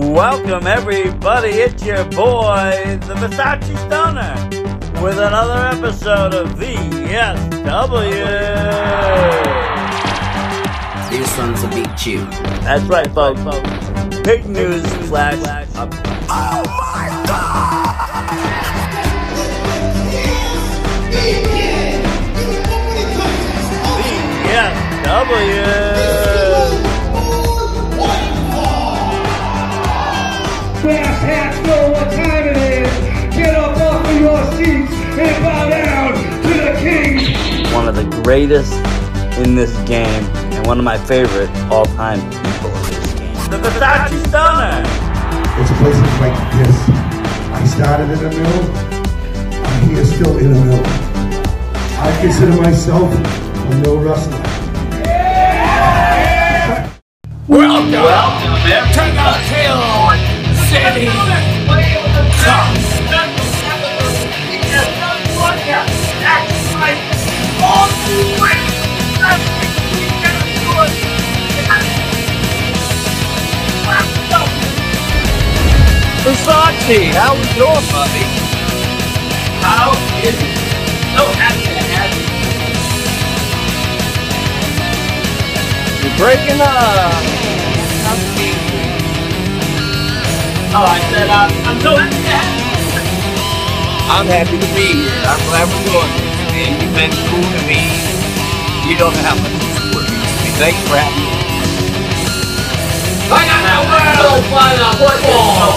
Welcome, everybody. It's your boy, the Versace Stoner, with another episode of VSW. These sons a big chew. That's right, folks. Big news flash. Up. Oh my god! VSW. Brass hats know what time it is. Get up off of your seats and bow down to the king. One of the greatest in this game, and one of my favorite all-time people in this game. The Versace Stoner. It's places like this. I started in a mill. I'm here still in a mill. I consider myself a mill wrestler. Welcome, Welcome to the Hill City Cup. Versace, how doing, buddy? How is it? So happy to have you. You're breaking up. I said, uh, I'm so happy to. I'm happy to be here. I'm glad we're doing this, man. You've been cool to me. You don't know how much you support me. Thanks for having me. I got that world by the football.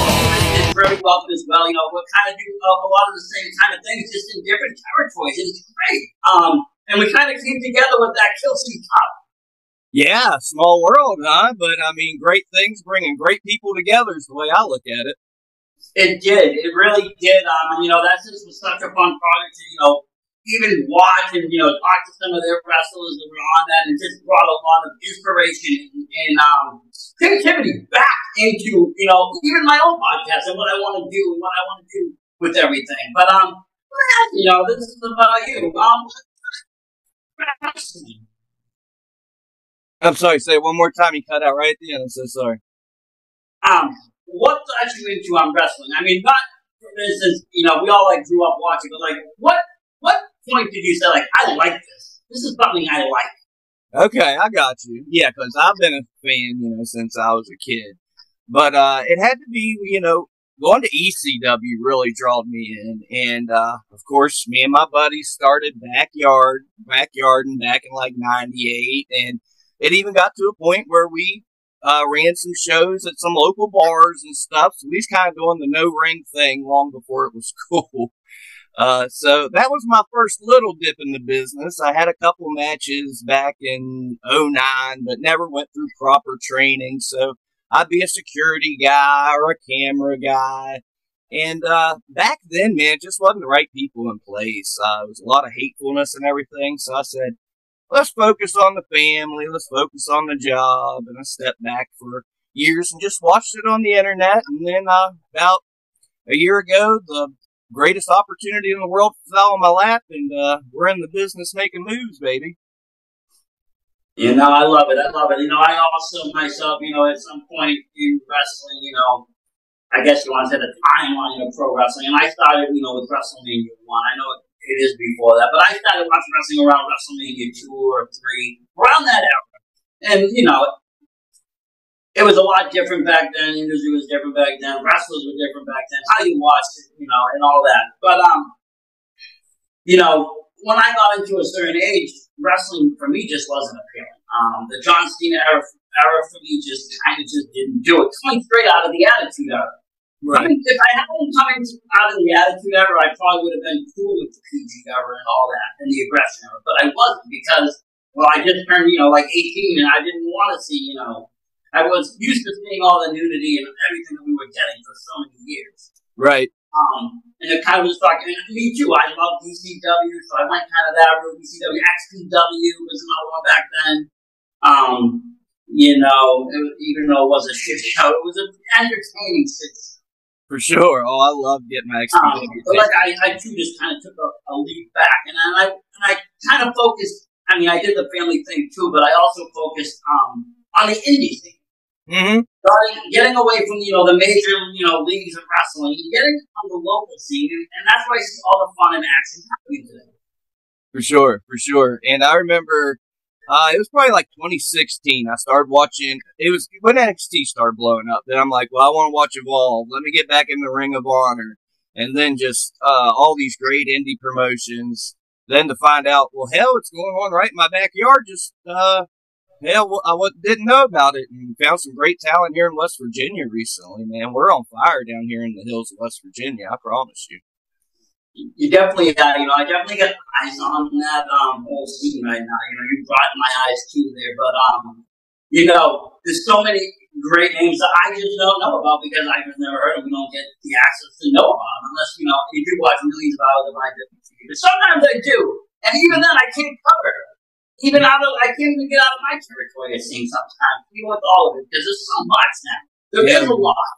Very welcome as well. You know, we kind of do a, a lot of the same kind of things, just in different territories, and it's great. Um, and we kind of came together with that Kill City Cup. Yeah, small world, huh? But I mean, great things bringing great people together is the way I look at it. It did. It really did. Um, you know, that just was such a fun project to, you know, even watch and, you know, talk to some of their wrestlers that were on that It just brought a lot of inspiration and, and um, creativity back into, you know, even my own podcast and what I want to do and what I want to do with everything. But, um, you know, this is about you. Um, I'm sorry, say it one more time. You cut out right at the end. I'm so sorry. um, what got you into um, wrestling? I mean, not for instance, you know, we all like grew up watching, but like, what what point did you say like, I like this? This is something I like. Okay, I got you. Yeah, because I've been a fan, you know, since I was a kid. But uh, it had to be, you know, going to ECW really drawed me in, and uh, of course, me and my buddies started backyard, backyarding back in like '98, and it even got to a point where we uh, ran some shows at some local bars and stuff. So we was kind of doing the no ring thing long before it was cool. Uh, so that was my first little dip in the business. I had a couple matches back in 09, but never went through proper training. So I'd be a security guy or a camera guy. And, uh, back then, man, it just wasn't the right people in place. Uh, there was a lot of hatefulness and everything. So I said, let's focus on the family. Let's focus on the job. And I stepped back for years and just watched it on the internet. And then, uh, about a year ago, the greatest opportunity in the world fell on my lap, and uh, we're in the business making moves, baby. You know, I love it. I love it. You know, I also myself, you know, at some point in wrestling, you know, I guess you want to say the timeline of pro wrestling, and I started, you know, with WrestleMania one. I know it is before that, but I started watching wrestling around WrestleMania two or three, around that era. And you know, it was a lot different back then. Industry was different back then. Wrestlers were different back then. How you watched it, you know, and all that. But um, you know, when I got into a certain age, wrestling for me just wasn't appealing. Um, the John Cena era, era for me just kind of just didn't do it. Coming straight out of the Attitude Era. I mean, if I hadn't come out of the Attitude Era, I probably would have been cool with the PG era and all that and the aggression era. But I wasn't because, well, I just turned, you know, like 18 and I didn't want to see, you know, I was used to seeing all the nudity and everything that we were getting for so many years. Right. Um, and it kind of was like, and me too, I love ECW, so I went kind of that route. ECW, XPW was another one back then. Um, you know, it, even though it was a shit show, it was an entertaining shit show. For sure. Oh, I love getting my Um, experience. but like I, I too just kind of took a, a leap back, and I, and I kind of focused. I mean, I did the family thing too, but I also focused um, on the indie scene. Mm-hmm. starting getting away from you know the major you know leagues of wrestling, and getting on the local scene, and, and that's where I see all the fun and action happening today. For sure, for sure. And I remember uh, it was probably like 2016. I started watching. It was when NXT started blowing up. Then I'm like, well, I want to watch Evolve. Let me get back in the Ring of Honor, and then just uh, all these great indie promotions. Then to find out, well, hell, it's going on right in my backyard. Just uh, hell, I didn't know about it, and found some great talent here in West Virginia recently. Man, we're on fire down here in the hills of West Virginia. I promise you. You definitely got you know I definitely got eyes on that um whole scene right now. You know you brought my eyes to there, but um you know there's so many great names that I just don't know about because I've just never heard of. them. We don't get the access to know about them unless you know you do watch millions of hours of IWTV. But sometimes I do, and even then I can't cover. it. Even out of I can't even get out of my territory. It seems sometimes even with all of it because there's so much now. There is Yeah. a lot.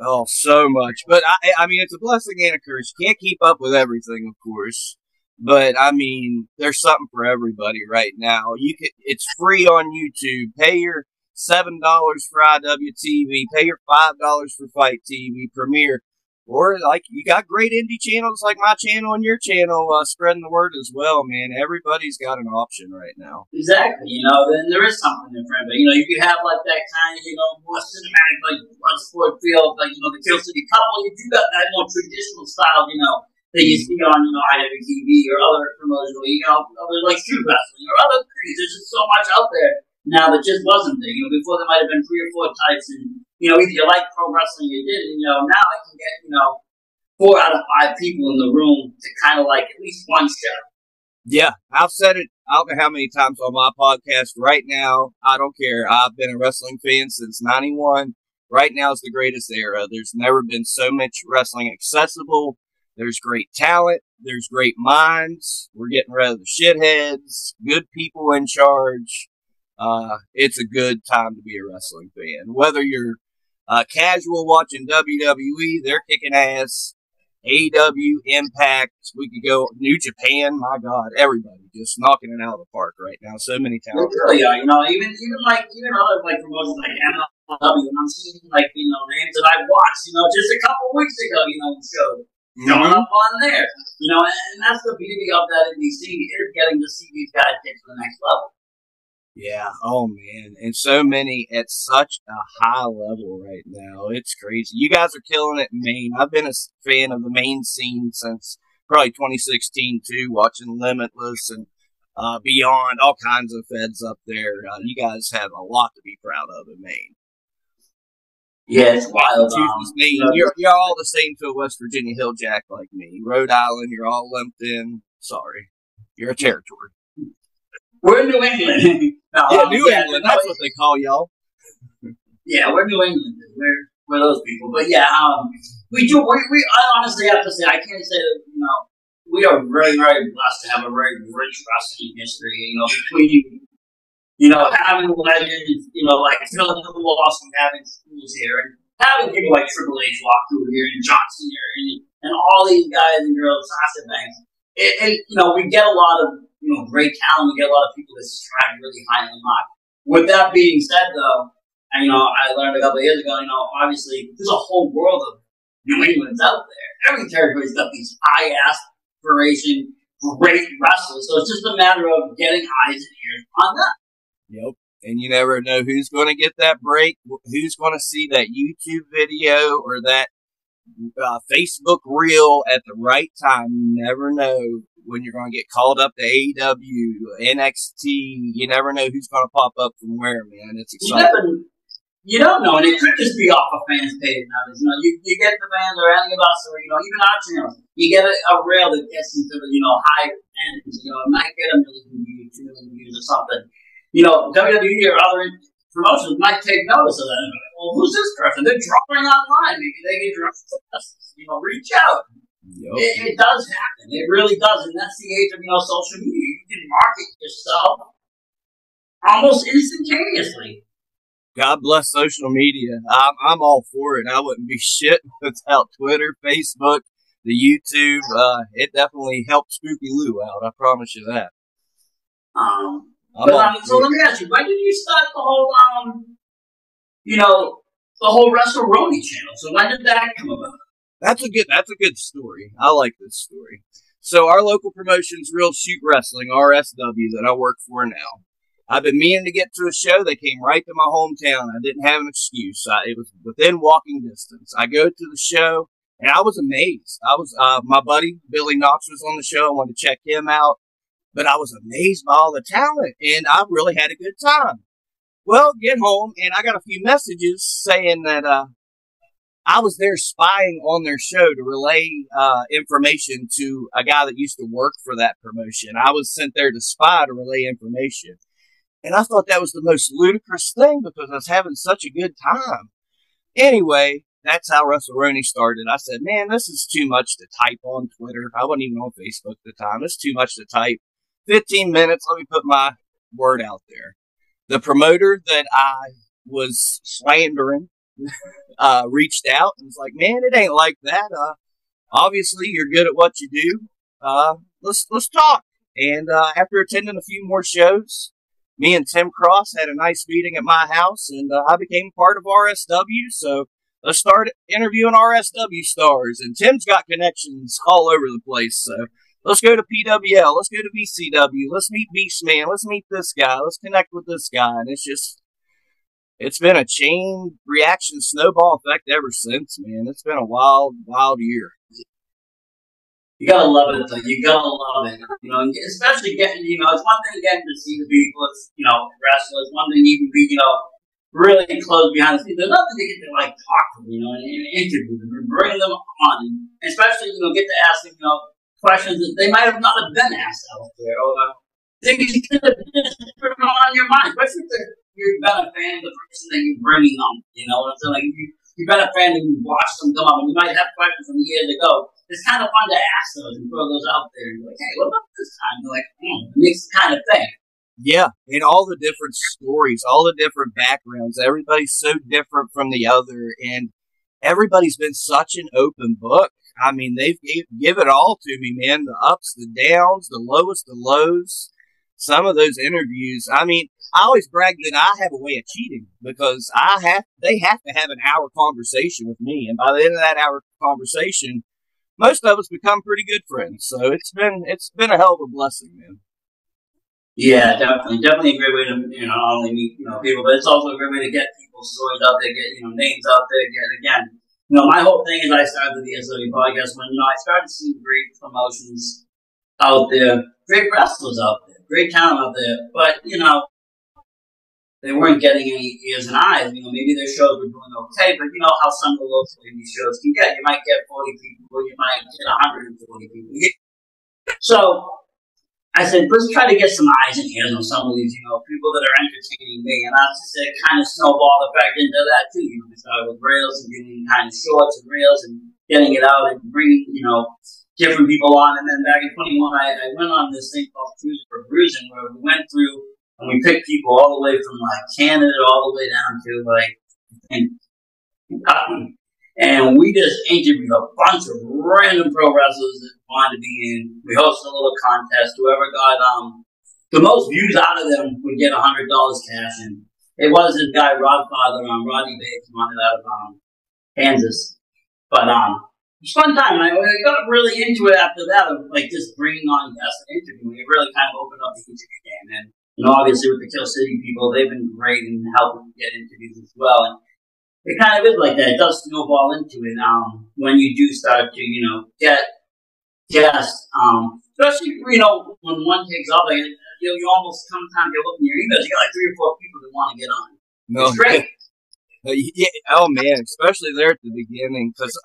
Oh, so much. But I, I mean, it's a blessing and a curse. You can't keep up with everything, of course. But I mean, there's something for everybody right now. You can, it's free on YouTube. Pay your seven dollars for IWTV. Pay your five dollars for Fight TV Premiere. Or like you got great indie channels like my channel and your channel, uh, spreading the word as well, man. Everybody's got an option right now. Exactly, you know, then there is something different. But, you know, you could have, like, that kind of, you know, more cinematic, like, blood sport feel, like, you know, the Kill City couple. You do got that more traditional style, you know, that you see on, you know, IWTV or other promotional, you know, other, like, street wrestling or other things. There's just so much out there now that just wasn't there. You know, before there might have been three or four types, and, you know, either you like pro wrestling or you didn't, you know, now I can get, you know, four out of five people in the room to kind of like at least one show. Yeah, I've said it. I don't know how many times on my podcast. Right now, I don't care. I've been a wrestling fan since '91. Right now is the greatest era. There's never been so much wrestling accessible. There's great talent. There's great minds. We're getting rid of the shitheads. Good people in charge. Uh, it's a good time to be a wrestling fan. Whether you're uh, casual watching WWE, they're kicking ass. AEW, Impact, we could go New Japan, my God, everybody just knocking it out of the park right now. So many really are, you know, even even like even other like promotions like MLW, and I'm seeing like you know names that I watched, you know, just a couple weeks ago, you know, showed showing Mhm. up on there, you know, and, and that's the beauty of that indie scene is getting to see these guys get to the next level. Yeah. Oh man, and so many at such a high level right now. It's crazy. You guys are killing it in Maine. I've been a fan of the Maine scene since probably 2016 too, watching Limitless and uh, Beyond, all kinds of feds up there. Uh, you guys have a lot to be proud of in Maine. Yeah, it's wild. Um, Massachusetts, Maine, you're, you're all the same to a West Virginia hill jack like me. Rhode Island, you're all lumped in. Sorry. You're a territory. We're in New England. no, Yeah, New yeah, England, that's what they call y'all. Yeah, we're New England. We're we're those people. But yeah, um, we do. We, we I honestly have to say, I can't say that you know we are very very blessed to have a very rich wrestling history. You know, between you know having legends, you know, like Phil Awesome having schools here, and having people like Triple H walk through here, and John Cena, and and all these guys and girls, Sasha Banks. It, and you know, we get a lot of you know great talent. We get a lot of people that strive really high in the mark. With that being said, though. And, you know, I learned a couple years ago, you know, obviously there's a whole world of New England's out there. Every territory's got these high aspiration, great wrestlers. So it's just a matter of getting eyes and ears on them. Yep. And you never know who's going to get that break, who's going to see that YouTube video or that uh, Facebook reel at the right time. You never know when you're going to get called up to AEW, NXT. You never know who's going to pop up from where, man. It's You exciting. never, you don't know, and it could just be off a fan's page nowadays. You know, you, you get the fans of us, or you know, even our channels. You get a, a rail that gets into the you know high ends. You know, it might get a million views, two million views, or something. You know, WWE or other promotions might take notice of that. Well, who's this person? They're drawing online. Maybe they can draw us. You know, reach out. Yep. It, it does happen. It really does, and that's the age of you know social media. You can market yourself almost instantaneously. God bless social media. I'm, I'm all for it. I wouldn't be shit without Twitter, Facebook, the YouTube. Uh, it definitely helped Spooky Lou out. I promise you that. Um, but um, so let me ask you, when did you start the whole um you know, the whole WrestleRoni channel. So when did that come about? That's a good. That's a good story. I like this story. So our local promotion's Real Shoot Wrestling (RSW) that I work for now. I've been meaning to get to a show. They came right to my hometown. I didn't have an excuse. I, it was within walking distance. I go to the show, and I was amazed. I was uh, my buddy Billy Knox was on the show. I wanted to check him out, but I was amazed by all the talent, and I really had a good time. Well, get home, and I got a few messages saying that uh, I was there spying on their show to relay uh, information to a guy that used to work for that promotion. I was sent there to spy to relay information. And I thought that was the most ludicrous thing because I was having such a good time. Anyway, that's how WrestleRoni started. I said, man, this is too much to type on Twitter. I wasn't even on Facebook at the time. It's too much to type. 15 minutes, let me put my word out there. The promoter that I was slandering uh, reached out and was like, "Man, it ain't like that. Uh, obviously, you're good at what you do. Uh, let's let's talk." And uh, after attending a few more shows, me and Tim Cross had a nice meeting at my house, and uh, I became part of RSW. So let's start interviewing RSW stars. And Tim's got connections all over the place. So let's go to PWL. Let's go to VCW. Let's meet Beastman. Let's meet this guy. Let's connect with this guy. And it's just it's been a chain reaction snowball effect ever since, man. It's been a wild, wild year. You gotta love it, though. You gotta love it. You know, especially getting, you know, it's one thing getting to see the people, it's, you know, wrestle. It's one thing can be, you know, really close behind the scenes. There's nothing to get to, like, talk to them, you know, and, and interview them and bring them on. And especially, you know, get to ask them, you know, questions that they might have not have been asked. Or uh, things that have put on your mind, especially if you've been a fan of the person that you're bringing on. You know what I'm saying? Like, you, you've been a fan and you watched them come up, and you might have questions from years ago. It's kind of fun to ask those and throw those out there. And like, hey, what about this time? You're like, hmm, it makes the kind of thing. Yeah, and all the different stories, all the different backgrounds. Everybody's so different from the other, and everybody's been such an open book. I mean, they've gave, give it all to me, man. The ups, the downs, the lowest, the lows. Some of those interviews. I mean, I always brag that I have a way of cheating because I have they have to have an hour conversation with me, and by the end of that hour conversation, most of us become pretty good friends. So it's been it's been a hell of a blessing, man. Yeah, definitely, definitely a great way to you know not only meet you know people, but it's also a great way to get people's stories out there, get you know names out there. Get again, you know, my whole thing is I started the VSW podcast when you know I started seeing great promotions out there, great wrestlers out there, great talent out there, but you know they weren't getting any ears and eyes. You know, maybe their shows were doing okay, but you know how some of the local indie shows can get. You might get 40 people, you might get 140 people. So I said, let's try to get some eyes and ears on some of these, you know, people that are entertaining me. And I just said, kind of snowball effect into that too. You know, we started with rails and doing kind of shorts and reels and getting it out and bringing, you know, different people on. And then back in 21, I, I went on this thing called Cruise for Bruising where we went through and we picked people all the way from like Canada all the way down to like Kentucky. And we just interviewed a bunch of random pro wrestlers that wanted to be in. We hosted a little contest. Whoever got um the most views out of them would get a hundred dollars cash. And it was this guy Rod Father on um, Rodney Bates wanted out of um Kansas. But um it was fun time. I, I got really into it after that of like just bringing on guests and interviewing. It really kind of opened up the interview game. And know, obviously with the Kill City people, they've been great in helping get interviews as well. And it kind of is like that. It does snowball into it. Um, when you do start to, you know, get guests, um, especially, you know, when one takes off, like, you, know, you almost sometimes you look in your emails, you got like three or four people that want to get on. No, it's great. Uh, yeah, oh man, especially there at the beginning, because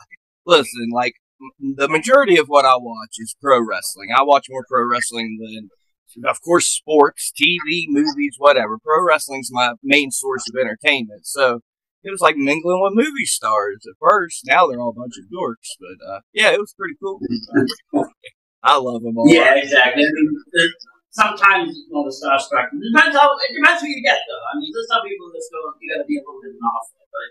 listen, like the majority of what I watch is pro wrestling. I watch more pro wrestling than of course, sports, TV, movies, whatever. Pro wrestling's my main source of entertainment. So it was like mingling with movie stars at first. Now they're all a bunch of dorks, but uh, yeah, it was pretty cool. I love them all. Yeah, exactly. I mean, sometimes you know the starstruck. It depends how it depends who you get though. I mean, there's some people that still you got to be a little bit off, but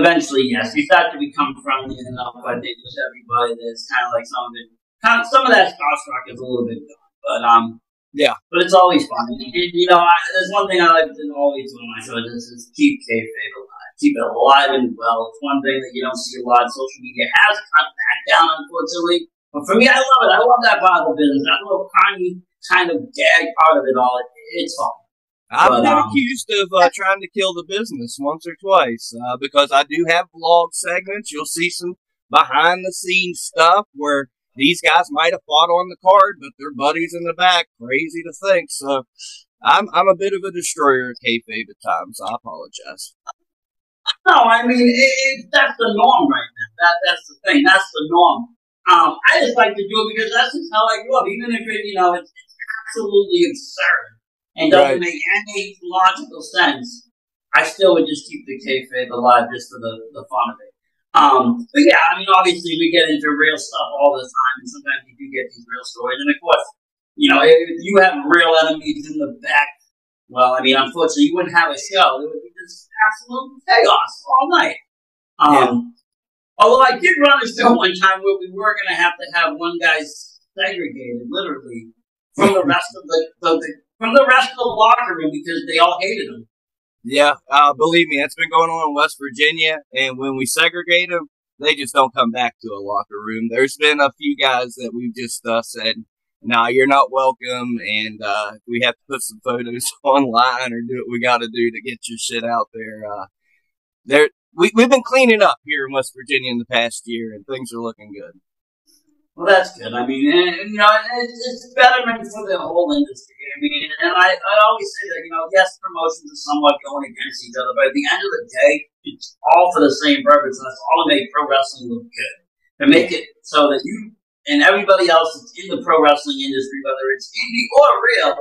eventually, yes, you start to become friendly enough. I think with everybody, that's kind of like some of it. Kind of, some of that starstruck is a little bit gone. But um, Yeah. But it's always fun. You know, I, there's one thing I like to always do my show is, is keep kayfabe alive. Keep it alive and well. It's one thing that you don't see a lot. Social media has cut that down, unfortunately. But for me, I love it. I love that part of the business. That little tiny kind of gag part of it all. It, it's fun. I've But, been um, accused of uh, trying to kill the business once or twice uh, because I do have vlog segments. You'll see some behind the scenes stuff where these guys might have fought on the card, but their buddies in the back. Crazy to think. So I'm I'm a bit of a destroyer of kayfabe at times. I apologize. No, I mean it, it, that's the norm right now. That that's the thing. That's the norm. Um, I just like to do it because that's just how I grew up. Even if it, you know, it's, it's absolutely absurd and doesn't Right. make any logical sense, I still would just keep the kayfabe alive just for the, the fun of it. Um, but yeah, I mean, obviously we get into real stuff all the time, and sometimes you do get these real stories. And of course, you know, if you have real enemies in the back, well, I mean, unfortunately, you wouldn't have a show. It would be just absolute chaos all night. Um, Although I did run a show one time where we were going to have to have one guy segregated, literally, from the rest of the, the, the from the rest of the locker room because they all hated him. Yeah, uh, believe me, that's been going on in West Virginia. And when we segregate them, they just don't come back to a locker room. There's been a few guys that we've just uh, said, "Nah, you're not welcome," and uh, we have to put some photos online or do what we got to do to get your shit out there. Uh, there, we, we've been cleaning up here in West Virginia in the past year, and things are looking good. Well, that's good. I mean, and, you know, it's, it's betterment for the whole industry. I mean, and I, I always say that, you know, yes, promotions are somewhat going against each other, but at the end of the day, it's all for the same purpose, and that's all to make pro wrestling look good. To make it so that you and everybody else that's in the pro wrestling industry, whether it's indie or real,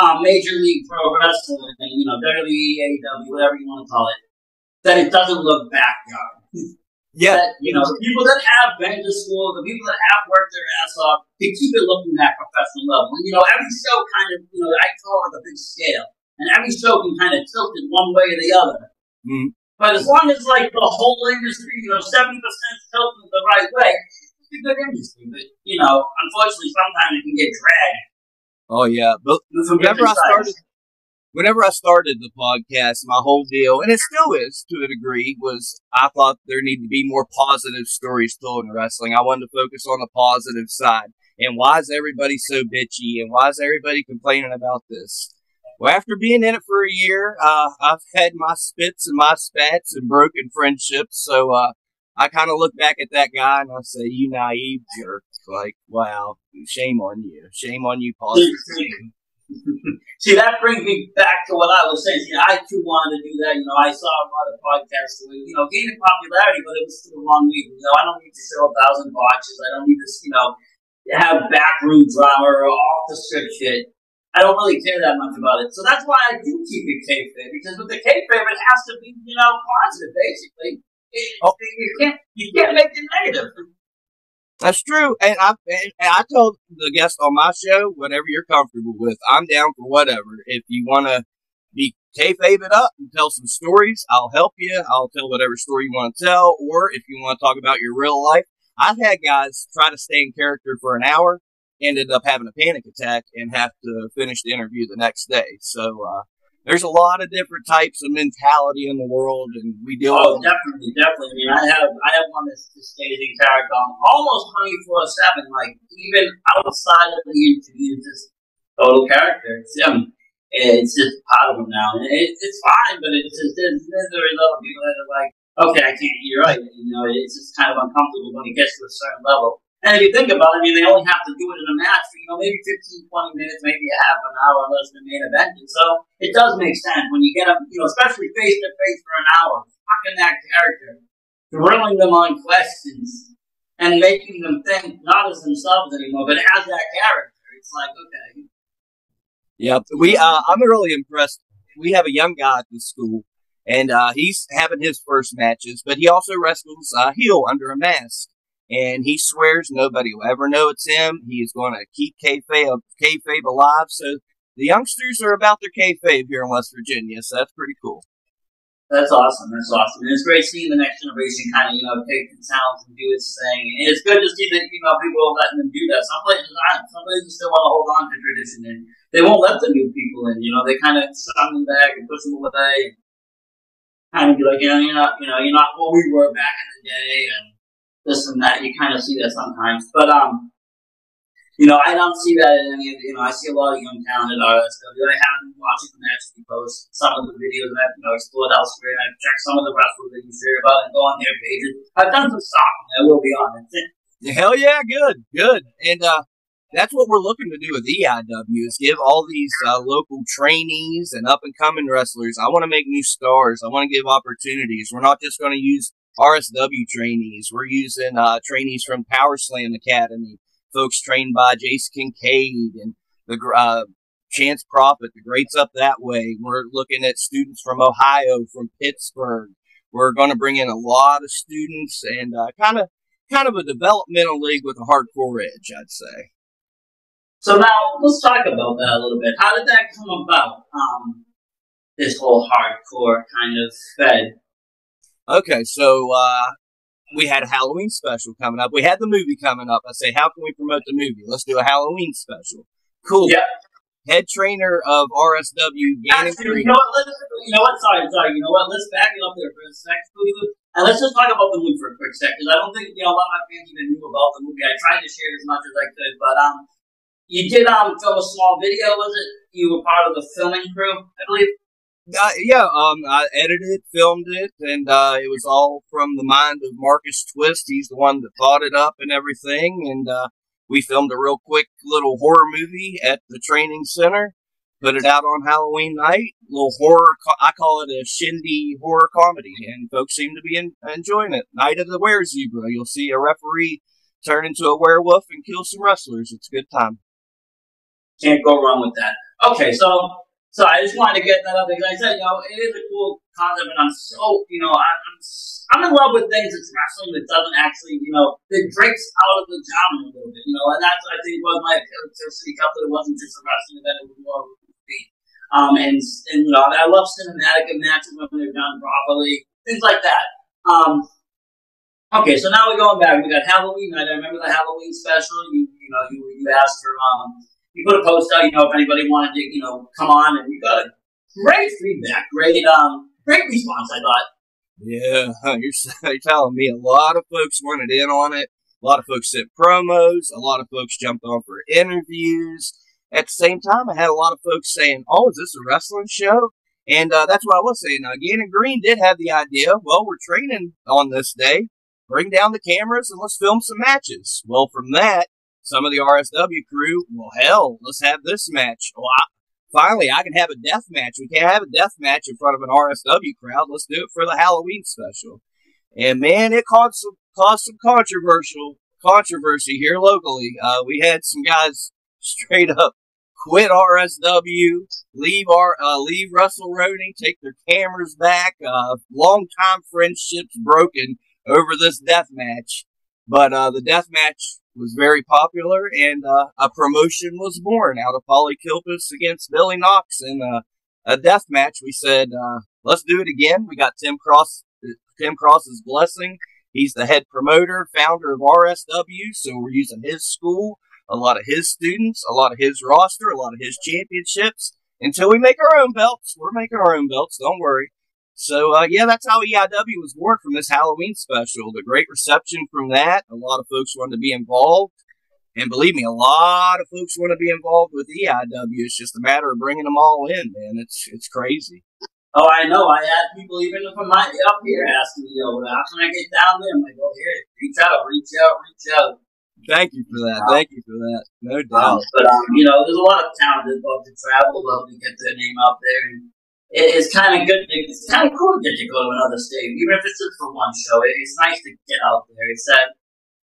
um, major league pro wrestling, you know, WWE, AEW, whatever you want to call it, that it doesn't look backyard Yeah, that, you know, the people that have been to school, the people that have worked their ass off, they keep it looking that professional level. And, you know, every show kind of, you know, I call it a big scale. And every show can kind of tilt it one way or the other. Mhm. But as long as, like, the whole industry, you know, 70% tilted the right way, it's a good industry. But, you know, unfortunately, sometimes it can get dragged. oh yeah, but whenever I started, whenever I started the podcast, my whole deal, and it still is to a degree, was I thought there needed to be more positive stories told in wrestling. I wanted to focus on the positive side. And why is everybody so bitchy? And why is everybody complaining about this? Well, after being in it for a year, uh, I've had my spits and my spats and broken friendships. So, uh, I kind of look back at that guy and I say, you naive jerk. Like, wow, shame on you. Shame on you, positive. See, that brings me back to what I was saying. See, I too wanted to do that. You know, I saw a lot of podcasts doing, you know, gaining popularity, but it was for the wrong reason. You know, I don't need to show a thousand botches. I don't need to, you know, have backroom drama or off the script shit. I don't really care that much about it. So that's why I do keep it kayfabe, because with the kayfabe, it has to be, you know, positive, basically. It, Oh. You can't, you can't make it negative. That's true, and I and I told the guests on my show, whatever you're comfortable with, I'm down for whatever. If you want to be kayfabe it up and tell some stories, I'll help you. I'll tell whatever story you want to tell, or if you want to talk about your real life, I've had guys try to stay in character for an hour, ended up having a panic attack, and have to finish the interview the next day. So uh, there's a lot of different types of mentality in the world, and we deal Oh, with definitely, definitely. I mean, I have I have one that's just stays in character um, almost twenty four seven. Like even outside of the interview, it's just total character. It's him. It's just part of him now, and it, it's fine. But it's just there's, there's there is other people that are like, okay, I can't. You're right. You know, it's just kind of uncomfortable when it gets to a certain level. And if you think about it, I mean, they only have to do it in a match for, you know, maybe 15, 20 minutes, maybe a half an hour unless the main event. And so it does make sense when you get up, you know, especially face to face for an hour, fucking that character, drilling them on questions and making them think not as themselves anymore, but as that character. It's like, okay. Yep. We uh I'm really impressed. We have a young guy at the school and uh he's having his first matches, but he also wrestles uh heel under a mask. And he swears nobody will ever know it's him. He is going to keep kayfabe, alive. So the youngsters are about their kayfabe here in West Virginia. So that's pretty cool. That's awesome. That's awesome. And it's great seeing the next generation kind of, you know, take the talents and do its thing. And it's good to see that, you know, people letting them do that. Some places aren't. Some places still want to hold on to tradition and they won't let the new people in. You know, they kind of shove them back and push them away. Kind of be like, you know, you're not, you know, you're not what we were back in the day and this and that. You kind of see that sometimes. But, um, you know, I don't see that in any of you know, I see a lot of young talented artists. I have been watching the you post, some of the videos I've you know, explored elsewhere, and I've checked some of the wrestlers that you share about and go on their pages. I've done some stalking, I will be honest. Hell yeah, good, good. And uh, that's what we're looking to do with EIW is give all these uh, local trainees and up and coming wrestlers. I want to make new stars. I want to give opportunities. We're not just going to use RSW trainees. We're using uh, trainees from Power Slam Academy folks trained by Jason Kincaid and the uh, Chance Prophet, the greats up that way. We're looking at students from Ohio, from Pittsburgh. We're going to bring in a lot of students and kind of kind of a developmental league with a hardcore edge, I'd say. So now let's talk about that a little bit. How did that come about? Um, this whole hardcore kind of fed. Okay, so uh, we had a Halloween special coming up. We had the movie coming up. I say, how can we promote the movie? Let's do a Halloween special. Cool. Yeah. Head trainer of RSW, Gannon Green. You know what? Let's, you know what? Sorry, sorry. You know what? Let's back it up there for a second, and let's just talk about the movie for a quick second. Because I don't think you know a lot of my fans even knew about the movie. I tried to share it as much as I could, but um, you did um film a small video. Was it? You were part of the filming crew, I believe. Uh, yeah, um, I edited, filmed it, and uh, it was all from the mind of Marcus Twist. He's the one that thought it up and everything, and uh, we filmed a real quick little horror movie at the training center. Put it out on Halloween night. Little horror, I call it a shindy horror comedy, and folks seem to be in, enjoying it. Night of the Were Zebra. You'll see a referee turn into a werewolf and kill some wrestlers. It's a good time. Can't go wrong with that. Okay, so so I just wanted to get that out up because I said, you know, it is a cool concept, and I'm so, you know, I, am I'm in love with things that's wrestling that doesn't actually, you know, that breaks out of the genre a little bit, you know, and that's I think was my appeal to City Cup that it wasn't just a wrestling event; it was more of a movie. Um, and and you know, I love cinematic matches when they're done properly, things like that. Um, okay, so now we're going back. We got Halloween night. I remember the Halloween special. You you know, you you asked for um you put a post out, you know, if anybody wanted to, you know, come on, and we got a great feedback, great, um, great response. I thought. Yeah, you're, you're telling me a lot of folks wanted in on it. A lot of folks sent promos. A lot of folks jumped on for interviews. At the same time, I had a lot of folks saying, "Oh, is this a wrestling show?" And uh, that's what I was saying. Now, Gannon Green did have the idea. Well, we're training on this day. Bring down the cameras and let's film some matches. Well, from that, some of the RSW crew, well, hell, let's have this match. Well, I, finally, I can have a death match. We can't have a death match in front of an RSW crowd. Let's do it for the Halloween special. And man, it caused some, caused some controversial controversy here locally. Uh, we had some guys straight up quit RSW, leave our uh, leave WrestleRoni, take their cameras back. Uh, long time friendships broken over this death match. But uh, the death match was very popular, and uh, a promotion was born out of Paulie Kilpis against Billy Knox in a death match. We said, uh, let's do it again. We got Tim Cross, Tim Cross's blessing. He's the head promoter, founder of RSW, so we're using his school, a lot of his students, a lot of his roster, a lot of his championships. Until we make our own belts, we're making our own belts. Don't worry. So uh, yeah, that's how EIW was born from this Halloween special. The great reception from that. A lot of folks wanted to be involved, and believe me, a lot of folks want to be involved with EIW. It's just a matter of bringing them all in, man. It's it's crazy. Oh, I know. I had people even from my up here asking me, "Yo, how can I get down there?" I'm like, "Oh, here, reach out, reach out, reach out." Thank you for that. Thank you for that. No doubt. Um, but um, you know, there's a lot of talented love to travel, love to get their name out there, and it's kind of good. It's kind of cool to get to go to another state, even if it's just for one show. It's nice to get out there. It's that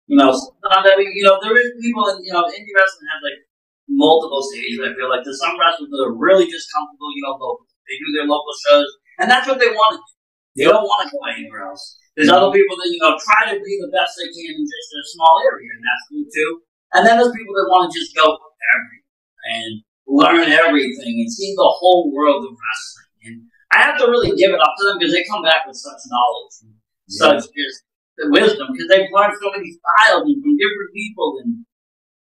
you know, that we, you know, there is people in you know, indie wrestling has like multiple stages. I feel like there's some wrestlers that are really just comfortable, you know, local. They do their local shows, and that's what they want to do. They don't want to go anywhere else. There's other people that you know try to be the best they can in just a small area, and that's cool too. And then there's people that want to just go everywhere and learn everything and see the whole world of wrestling. And I have to really give it up to them because they come back with such knowledge, and such just wisdom because they've learned so many styles and from different people and.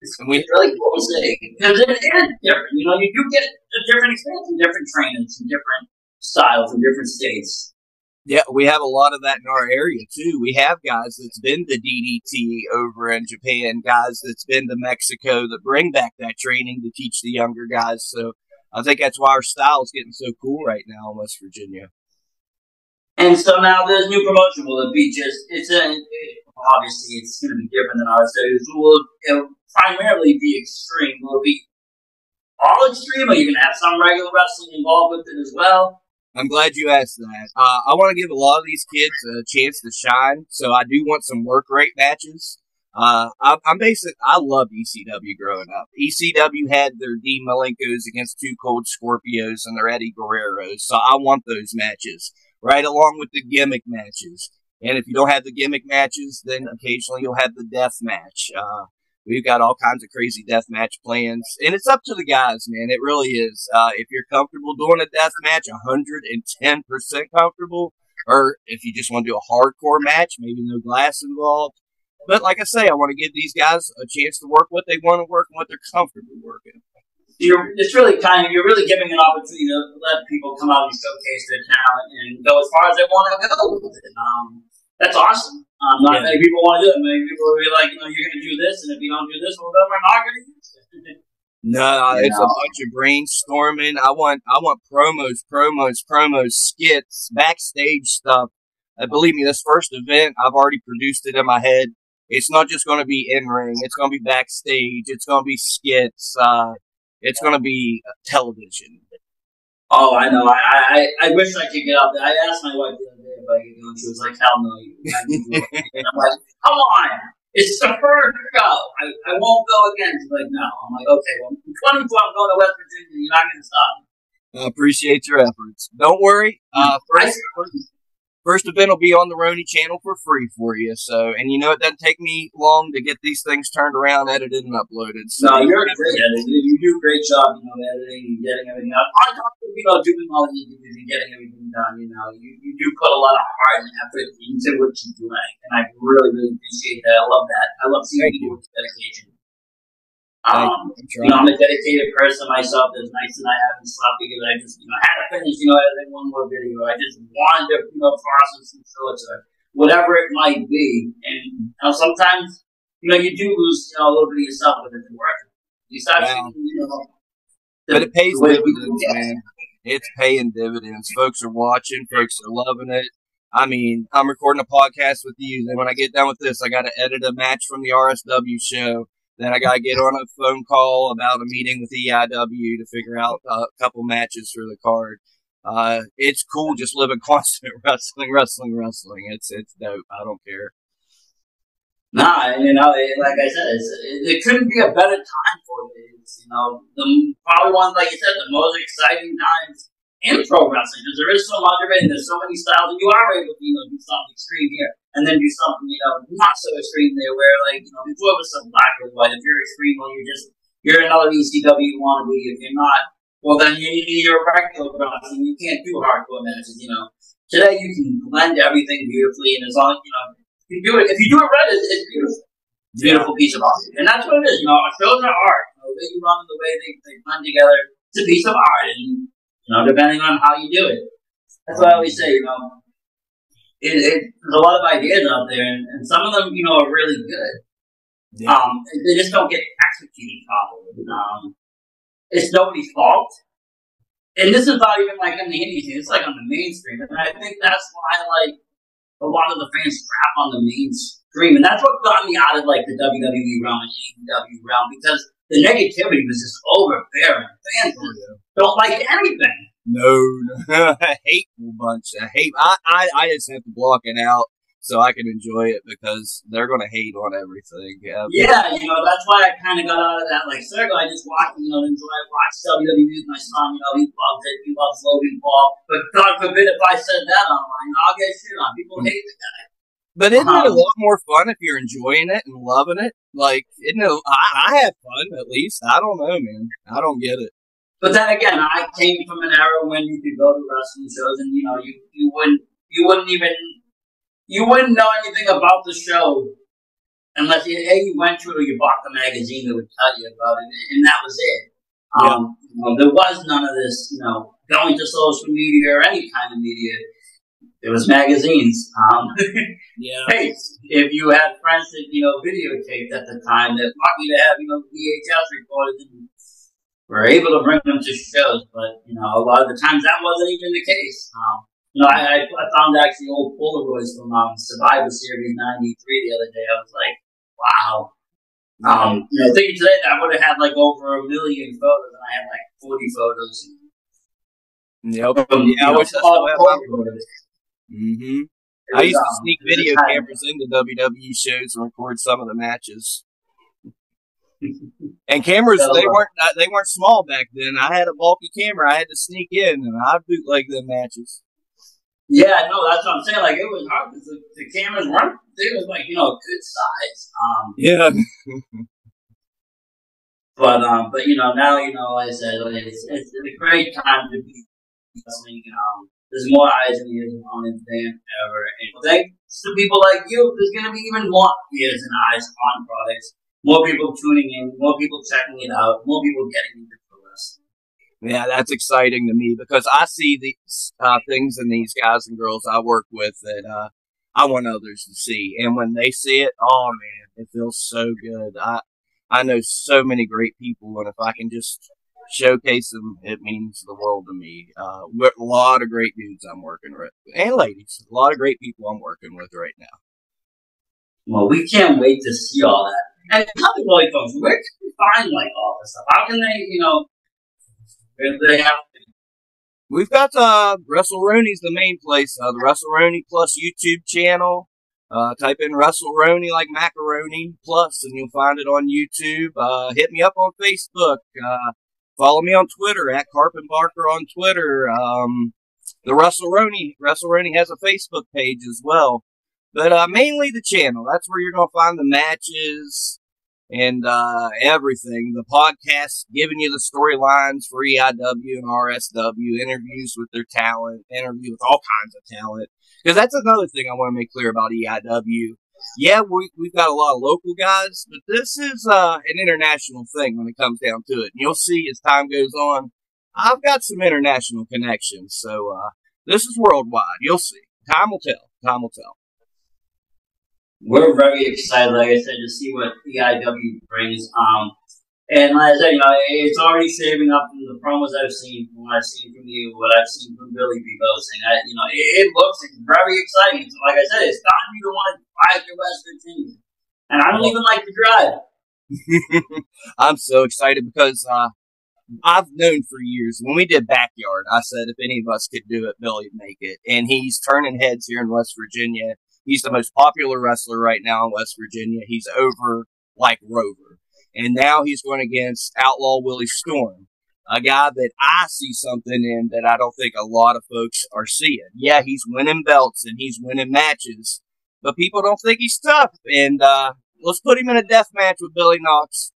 It's And we- really cool to see because it is different. You know, you do get a different experience and different trainers and different styles and different states. Yeah, we have a lot of that in our area too. We have guys that's been to DDT over in Japan, guys that's been to Mexico that bring back that training to teach the younger guys. So I think that's why our style is getting so cool right now in West Virginia. And so now this new promotion. Will it be just? It's a it, obviously it's going to be different than ours. So it will it primarily be extreme? Will it be all extreme? Are you going to have some regular wrestling involved with it as well? I'm glad you asked that. Uh, I want to give a lot of these kids a chance to shine, so I do want some work rate matches. Uh, I, I'm basic. I loved ECW growing up. ECW had their Dean Malenkos against Two Cold Scorpios and their Eddie Guerreros, so I want those matches right along with the gimmick matches. And if you don't have the gimmick matches, then occasionally you'll have the death match. Uh, we've got all kinds of crazy death match plans, and it's up to the guys, man. It really is. Uh, if you're comfortable doing a death match, 110% comfortable, or if you just want to do a hardcore match, maybe no glass involved. But like I say, I want to give these guys a chance to work what they want to work and what they're comfortable working. You're, it's really kind of you're really giving an opportunity to let people come out and showcase their talent and go as far as they want to go with it. Um, that's awesome. Um, not Yeah. many people want to do it. Many people will be like, you know, you're going to do this, and if you don't do this, well, then we're not going to use it. No, it's a bunch of brainstorming. I want, I want promos, promos, promos, skits, backstage stuff. Uh, believe me, this first event, I've already produced it in my head. It's not just going to be in ring. It's going to be backstage. It's going to be skits. Uh, it's going to be television. Oh, I know. I, I, I wish I could get out there. I asked my wife the other day if I could go, and she was like, "Hell no, you." I can do it." And I'm like, "Come on, it's the first show. I, I won't go again." She's like, "No." I'm like, "Okay, well, in 22, I'm going to West Virginia. You're not going to stop me." I appreciate your efforts. Don't worry. Uh, first, first event will be on the Roni channel for free for you. So, and you know, it doesn't take me long to get these things turned around, edited, and uploaded. So, no, you're a great editor. You, you do a great job, you know, editing and getting everything out. On top of you know doing all the interviews and getting everything done, you know, you, you do put a lot of heart and effort into what you're doing, and I really, really appreciate that. I love that. I love seeing Thank people with dedication. Um, I'm you know. I'm a dedicated person myself. There's nights that I haven't slept because I just, you know, had to finish, you know, editing one more video. I just wanted to, you know, process some shorts or whatever it might be. And you know, sometimes, you know, you do lose, you know, a little bit of yourself with it working. You start Yeah. seeing, you know, But it pays the dividends, man. It's paying dividends. Folks are watching. Folks are loving it. I mean, I'm recording a podcast with you. and when I get done with this, I got to edit a match from the RSW show. Then I got to get on a phone call about a meeting with EIW to figure out a couple matches for the card. Uh, it's cool just living constant wrestling, wrestling, wrestling. It's it's dope. I don't care. Nah, you know, like I said, it, it couldn't be a better time for it. It's, you know, the probably one, like you said, the most exciting times in pro wrestling because there is so much of it and there's so many styles, and you are able to, you know, do something extreme here and then do something, you know, not so extreme there. Where like, you know, before it was some black or white. If you're extreme, well, you're just you're another ECW wannabe. If you're not, well, then you, you're a regular wrestling. You can't do hardcore matches. You know, today you can blend everything beautifully, and as long you know. You can do it if you do it right. It's, it's beautiful beautiful piece of art. And that's what it is. You know, shows are art. You know, the way you run, the way they, they blend together, it's a piece of art. And, you know, depending on how you do it. That's why I always say, you know, it, it, there's a lot of ideas out there, and, and some of them, you know, are really good. Yeah. Um, they just don't get executed properly. Um, it's nobody's fault. And this is not even like in the indie scene, it's like on the mainstream. And I think that's why, like, a lot of the fans crap on the mainstream. And that's what got me out of, like, the WWE realm and AEW realm, because the negativity was just overbearing. Fans don't like anything. No, no. a hateful bunch. A hate. I, I, I just have to block it out so I can enjoy it because they're gonna hate on everything. Yeah. Yeah, you know, that's why I kind of got out of that, like, circle. I just watch, you know, enjoy, watch WWE with my son, you know, he loves it, he loves Logan Paul. But God forbid if I said that online, I'll get shit on. People hate the guy. But isn't it a Um, lot more fun if you're enjoying it and loving it? Like, isn't it, I, I have fun at least. I don't know, man. I don't get it. But then again, I came from an era when you could go to wrestling shows and you know you you wouldn't you wouldn't even you wouldn't know anything about the show unless you, you went to it or you bought the magazine that would tell you about it, and that was it. Um, you know, there was none of this, you know, going to social media or any kind of media. There was magazines. Um, Yeah. hey, if you had friends that you know videotaped at the time that lucky to have you know VHS recorded and were able to bring them to shows, but you know a lot of the times that wasn't even the case. Um, you know, I, I, found actually old Polaroids from um, Survivor Series '93 the other day. I was like, wow. Um, you know, thinking today that I would have had like over a million photos, and I had like 40 photos. Yep. From, Yeah, I wish I still had my Polaroids. Mm-hmm. It I was, used to um, sneak was video cameras into WWE shows and record some of the matches. And cameras, they weren't uh, they weren't small back then. I had a bulky camera. I had to sneak in and I bootleg them matches. Yeah, no, that's what I'm saying. Like it was hard because the, the cameras weren't. They was like you know good size. Um, Yeah. but um, but you know now you know like I said it's, it's a great time to be wrestling. Um, there's more eyes and ears on it than ever, and thanks to people like you, there's gonna be even more ears and eyes on products. More people tuning in, more people checking it out, more people getting into the wrestling. Yeah, that's exciting to me because I see these uh, things in these guys and girls I work with that uh, I want others to see, and when they see it, oh man, it feels so good. I I know so many great people, and if I can just showcase them, it means the world to me. Uh, a lot of great dudes I'm working with, and ladies, a lot of great people I'm working with right now. Well, we can't wait to see all that. And tell me, really, folks, where can we find like all this stuff? How can they, you know, they have We've got uh, Roni's the main place. Uh, the Roni Plus YouTube channel. Uh, type in WrestleRoni like macaroni plus, and you'll find it on YouTube. Uh, hit me up on Facebook. Uh, follow me on Twitter at Carpin Barker on Twitter. Um, the Russell WrestleRoni has a Facebook page as well, but uh, mainly the channel. That's where you're gonna find the matches and uh, everything. The podcast giving you the storylines for EIW and RSW, interviews with their talent, interview with all kinds of talent. Because that's another thing I want to make clear about EIW. Yeah, we, we've got a lot of local guys, but this is uh, an international thing when it comes down to it. And you'll see as time goes on, I've got some international connections. So uh, this is worldwide. You'll see. Time will tell. Time will tell. We're very excited, like I said, to see what EIW brings. Um, and like I said, you know, it's already saving up from the promos I've seen, from what I've seen from you, what I've seen from Billy B. Boasting. I, you know, it, it looks very exciting. So like I said, it's gotten me to want to drive to West Virginia. And I don't even like to drive. I'm so excited because uh, I've known for years when we did backyard. I said if any of us could do it, Billy'd make it, and he's turning heads here in West Virginia. He's the most popular wrestler right now in West Virginia. He's over like Rover, and now he's going against Outlaw Willie Storm, a guy that I see something in that I don't think a lot of folks are seeing. Yeah, he's winning belts and he's winning matches, but people don't think he's tough. And uh, let's put him in a death match with Billy Knox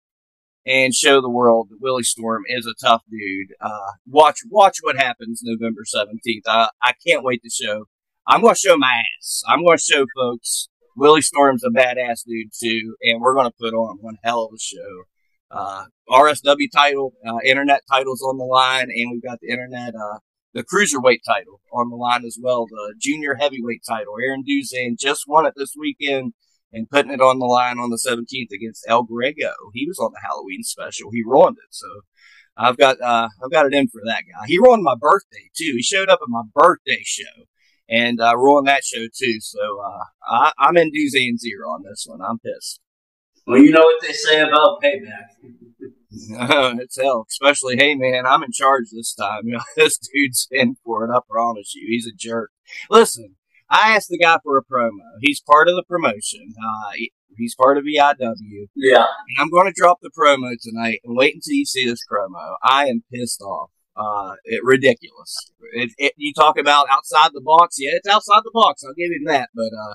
and show the world that Willie Storm is a tough dude. Uh, watch, watch what happens November 17th. I, I can't wait to show. I'm going to show my ass. I'm going to show folks Willie Storm's a badass dude too, and we're going to put on one hell of a show. Uh, RSW title, uh, internet titles on the line, and we've got the internet, uh, the cruiserweight title on the line as well, the junior heavyweight title. Aaron Duzan just won it this weekend and putting it on the line on the 17th against El Grego. He was on the Halloween special. He ruined it. So I've got, uh, I've got it in for that guy. He ruined my birthday too. He showed up at my birthday show and, uh, ruined that show too. So, uh, I, I'm in Duzan's ear on this one. I'm pissed. Well, you know what they say about payback. it's hell, especially, hey man, I'm in charge this time. You know, this dude's in for it. I promise you, he's a jerk. Listen, I asked the guy for a promo. He's part of the promotion. Uh, he's part of EIW, Yeah. and I'm going to drop the promo tonight. And wait until you see this promo. I am pissed off. Uh, it ridiculous. It, it, you talk about outside the box. Yeah, it's outside the box. I'll give him that. But uh,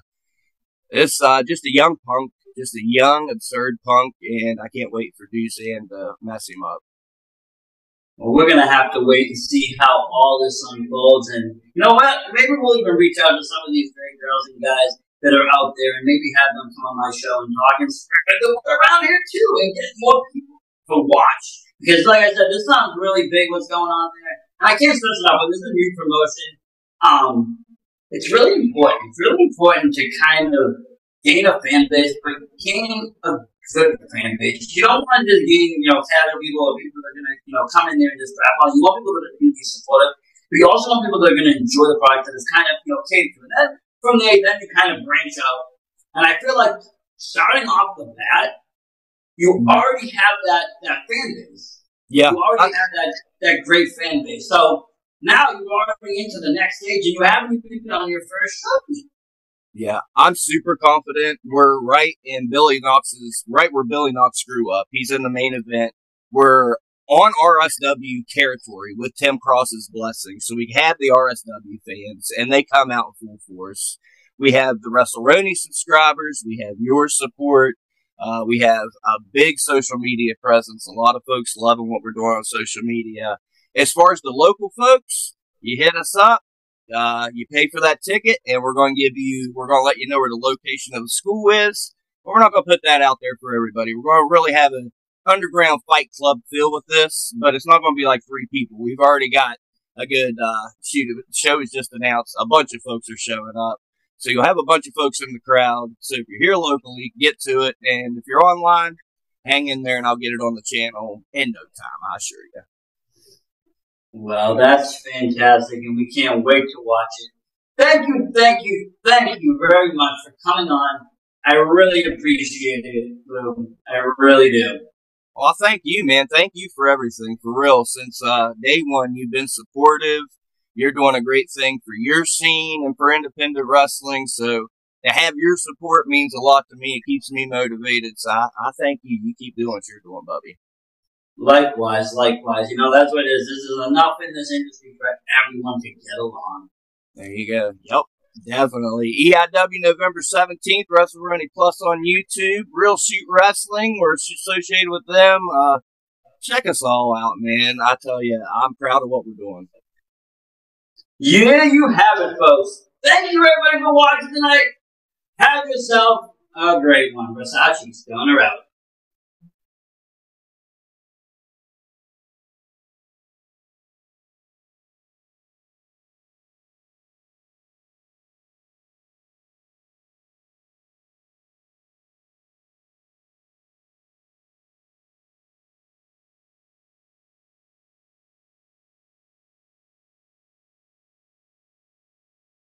it's uh, just a young punk, just a young absurd punk, and I can't wait for Duzan to mess him up. Well, we're gonna have to wait and see how all this unfolds, and you know what? Maybe we'll even reach out to some of these great girls and guys that are out there, and maybe have them come on my show and talk and spread the word around here too, and get more people to watch. Because, like I said, this sounds really big. What's going on there? I can't stress it out, but this is a new promotion. Um, it's really important. It's really important to kind of gain a fan base, but gain a good fan base. You don't want to just gain, you know, casual people or people that are going to, you know, come in there and just rap on. You want people that are going to be supportive, but you also want people that are going to enjoy the product that is kind of, you know, catered to. And then from there, then you kind of branch out. And I feel like starting off the bat, you already have that, that fan base. Yeah. You already have that, that great fan base. So now you're already into the next stage and you haven't even been on your first show. Yeah, I'm super confident. We're right in Billy Knox's, right where Billy Knox grew up. He's in the main event. We're on RSW territory with Tim Cross's blessing. So we have the RSW fans and they come out in full force. We have the WrestleRoni subscribers. We have your support. Uh, we have a big social media presence. A lot of folks loving what we're doing on social media. As far as the local folks, you hit us up. Uh, you pay for that ticket, and we're going to give you, we're going to let you know where the location of the school is. But we're not going to put that out there for everybody. We're going to really have an underground fight club feel with this, but it's not going to be like three people. We've already got a good uh, shoot. The show is just announced. A bunch of folks are showing up. So you'll have a bunch of folks in the crowd. So if you're here locally, get to it. And if you're online, hang in there and I'll get it on the channel in no time, I assure you. Well, that's fantastic, and we can't wait to watch it. Thank you, thank you, thank you very much for coming on. I really appreciate it, Lou. I really do. Well, thank you, man. Thank you for everything, for real. Since uh, day one, you've been supportive. You're doing a great thing for your scene and for independent wrestling. So to have your support means a lot to me. It keeps me motivated. So I, I thank you. You keep doing what you're doing, Bubby. Likewise, likewise. You know, that's what it is. This is enough in this industry for everyone to get along. There you go. Yep. Definitely. EIW November 17th, WrestleRoni Plus on YouTube. Real Shoot Wrestling. We're associated with them. Uh, check us all out, man. I tell you, I'm proud of what we're doing. Yeah, you have it, folks. Thank you, everybody, for watching tonight. Have yourself a great one. Versace Stoner out.